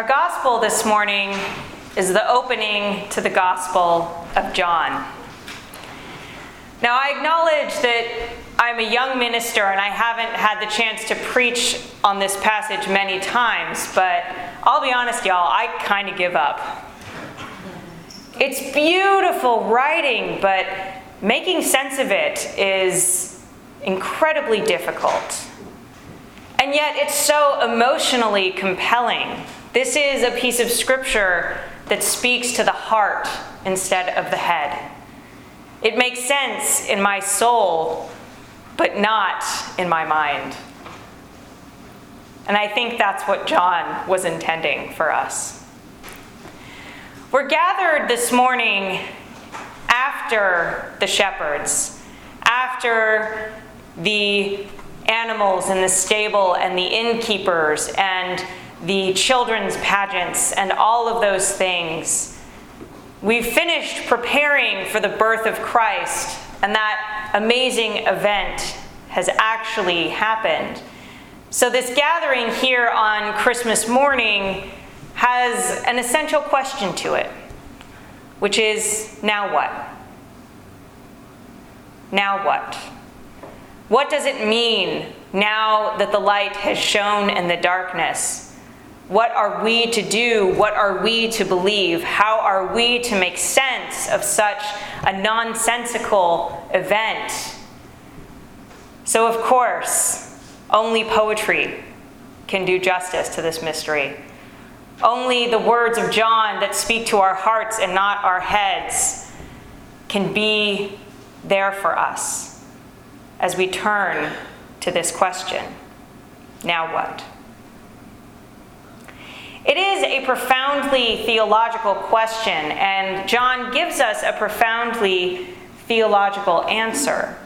Our gospel this morning is the opening to the gospel of John. Now, I acknowledge that I'm a young minister and I haven't had the chance to preach on this passage many times, but I'll be honest, y'all, I kind of give up. It's beautiful writing, but making sense of it is incredibly difficult. And yet, it's so emotionally compelling. This is a piece of scripture that speaks to the heart instead of the head. It makes sense in my soul, but not in my mind. And I think that's what John was intending for us. We're gathered this morning after the shepherds, after the animals in the stable and the innkeepers and the children's pageants, and all of those things. We've finished preparing for the birth of Christ, and that amazing event has actually happened. So, this gathering here on Christmas morning has an essential question to it, which is now what? Now what? What does it mean now that the light has shone in the darkness? What are we to do? What are we to believe? How are we to make sense of such a nonsensical event? So, of course, only poetry can do justice to this mystery. Only the words of John that speak to our hearts and not our heads can be there for us as we turn to this question now what? It is a profoundly theological question, and John gives us a profoundly theological answer.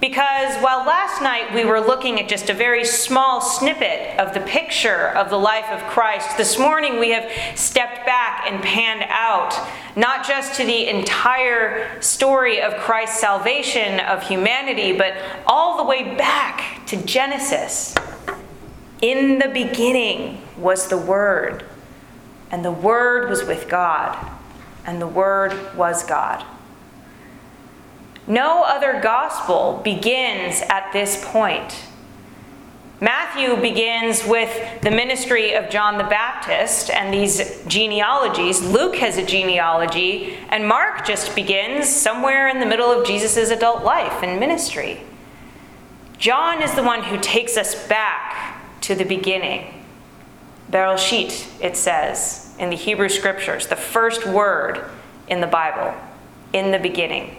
Because while last night we were looking at just a very small snippet of the picture of the life of Christ, this morning we have stepped back and panned out, not just to the entire story of Christ's salvation of humanity, but all the way back to Genesis. In the beginning was the Word, and the Word was with God, and the Word was God. No other gospel begins at this point. Matthew begins with the ministry of John the Baptist and these genealogies. Luke has a genealogy, and Mark just begins somewhere in the middle of Jesus' adult life and ministry. John is the one who takes us back to the beginning. Bereshit, it says in the Hebrew scriptures, the first word in the Bible, in the beginning.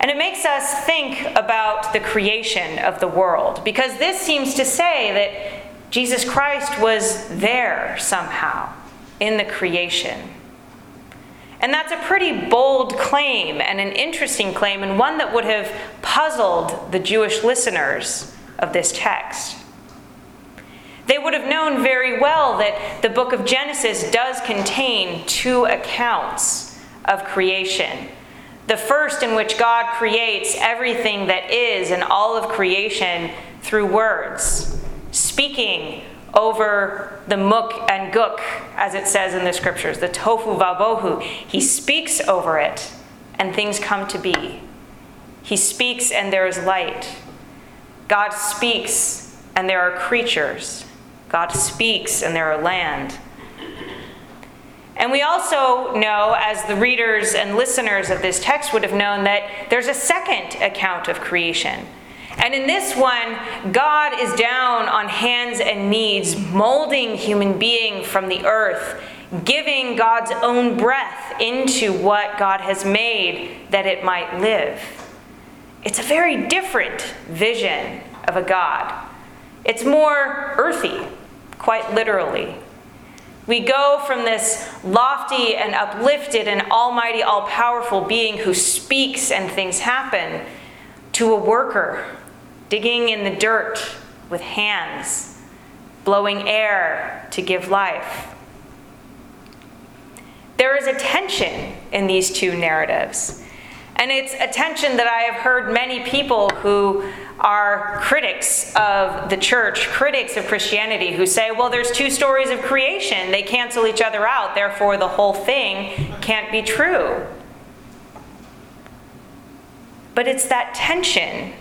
And it makes us think about the creation of the world, because this seems to say that Jesus Christ was there somehow in the creation. And that's a pretty bold claim and an interesting claim, and one that would have puzzled the Jewish listeners of this text. They would have known very well that the book of Genesis does contain two accounts of creation. The first, in which God creates everything that is and all of creation through words, speaking over the muk and guk, as it says in the scriptures, the tohu vabohu. He speaks over it, and things come to be. He speaks, and there is light. God speaks, and there are creatures. God speaks, and there are land. And we also know, as the readers and listeners of this text would have known, that there's a second account of creation and in this one, God is down on hands and knees, molding human being from the earth, giving God's own breath into what God has made that it might live. It's a very different vision of a God. It's more earthy, quite literally. We go from this lofty and uplifted and almighty, all powerful being who speaks and things happen to a worker digging in the dirt with hands, blowing air to give life. There is a tension in these two narratives. And it's a tension that I have heard many people who are critics of the church, critics of Christianity, who say, well, there's two stories of creation. They cancel each other out, therefore, the whole thing can't be true. But it's that tension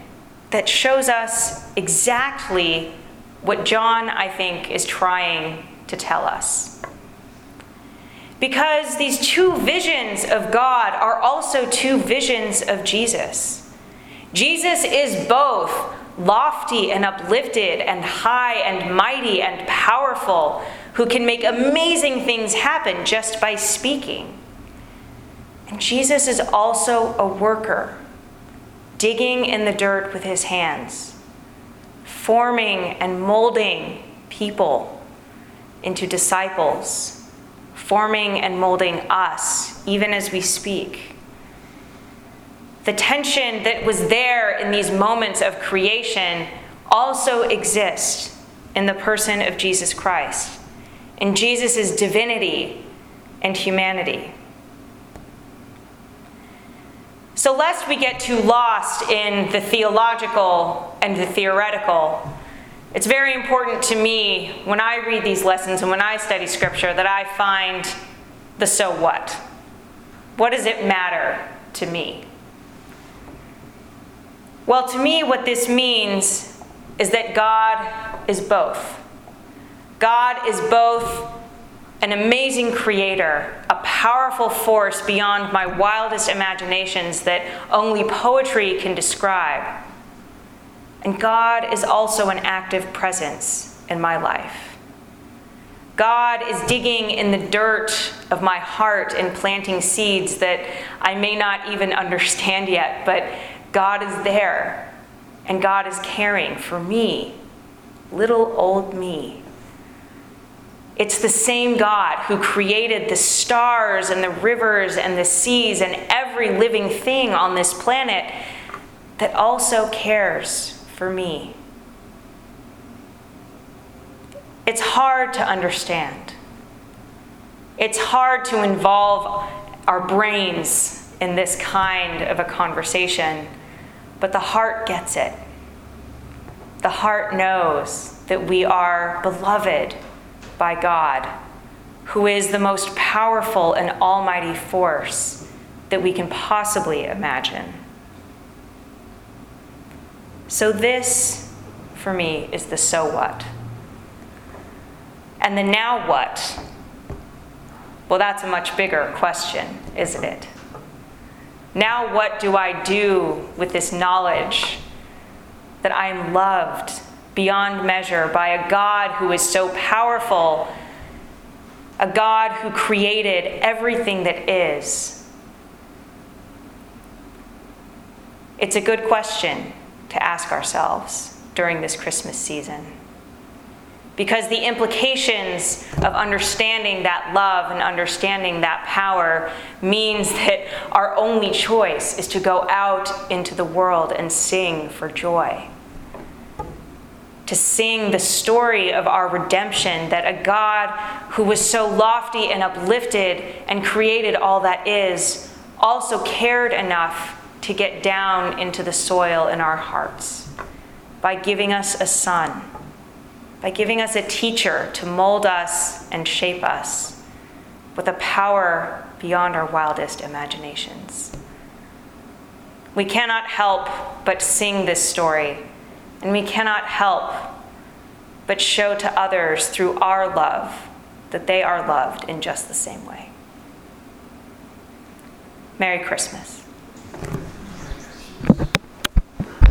that shows us exactly what John, I think, is trying to tell us. Because these two visions of God are also two visions of Jesus. Jesus is both lofty and uplifted and high and mighty and powerful, who can make amazing things happen just by speaking. And Jesus is also a worker digging in the dirt with his hands, forming and molding people into disciples, forming and molding us even as we speak. The tension that was there in these moments of creation also exists in the person of Jesus Christ, in Jesus' divinity and humanity. So, lest we get too lost in the theological and the theoretical, it's very important to me when I read these lessons and when I study Scripture that I find the so what. What does it matter to me? Well, to me, what this means is that God is both. God is both an amazing creator, a powerful force beyond my wildest imaginations that only poetry can describe. And God is also an active presence in my life. God is digging in the dirt of my heart and planting seeds that I may not even understand yet, but God is there and God is caring for me, little old me. It's the same God who created the stars and the rivers and the seas and every living thing on this planet that also cares for me. It's hard to understand. It's hard to involve our brains in this kind of a conversation, but the heart gets it. The heart knows that we are beloved by God, who is the most powerful and almighty force that we can possibly imagine. So, this, for me, is the so what. And the now what? Well, that's a much bigger question, isn't it? Now, what do I do with this knowledge that I am loved beyond measure by a God who is so powerful, a God who created everything that is? It's a good question to ask ourselves during this Christmas season. Because the implications of understanding that love and understanding that power means that our only choice is to go out into the world and sing for joy to sing the story of our redemption, that a God who was so lofty and uplifted and created all that is also cared enough to get down into the soil in our hearts by giving us a son, by giving us a teacher to mold us and shape us with a power beyond our wildest imaginations. We cannot help but sing this story and we cannot help but show to others through our love that they are loved in just the same way. Merry Christmas.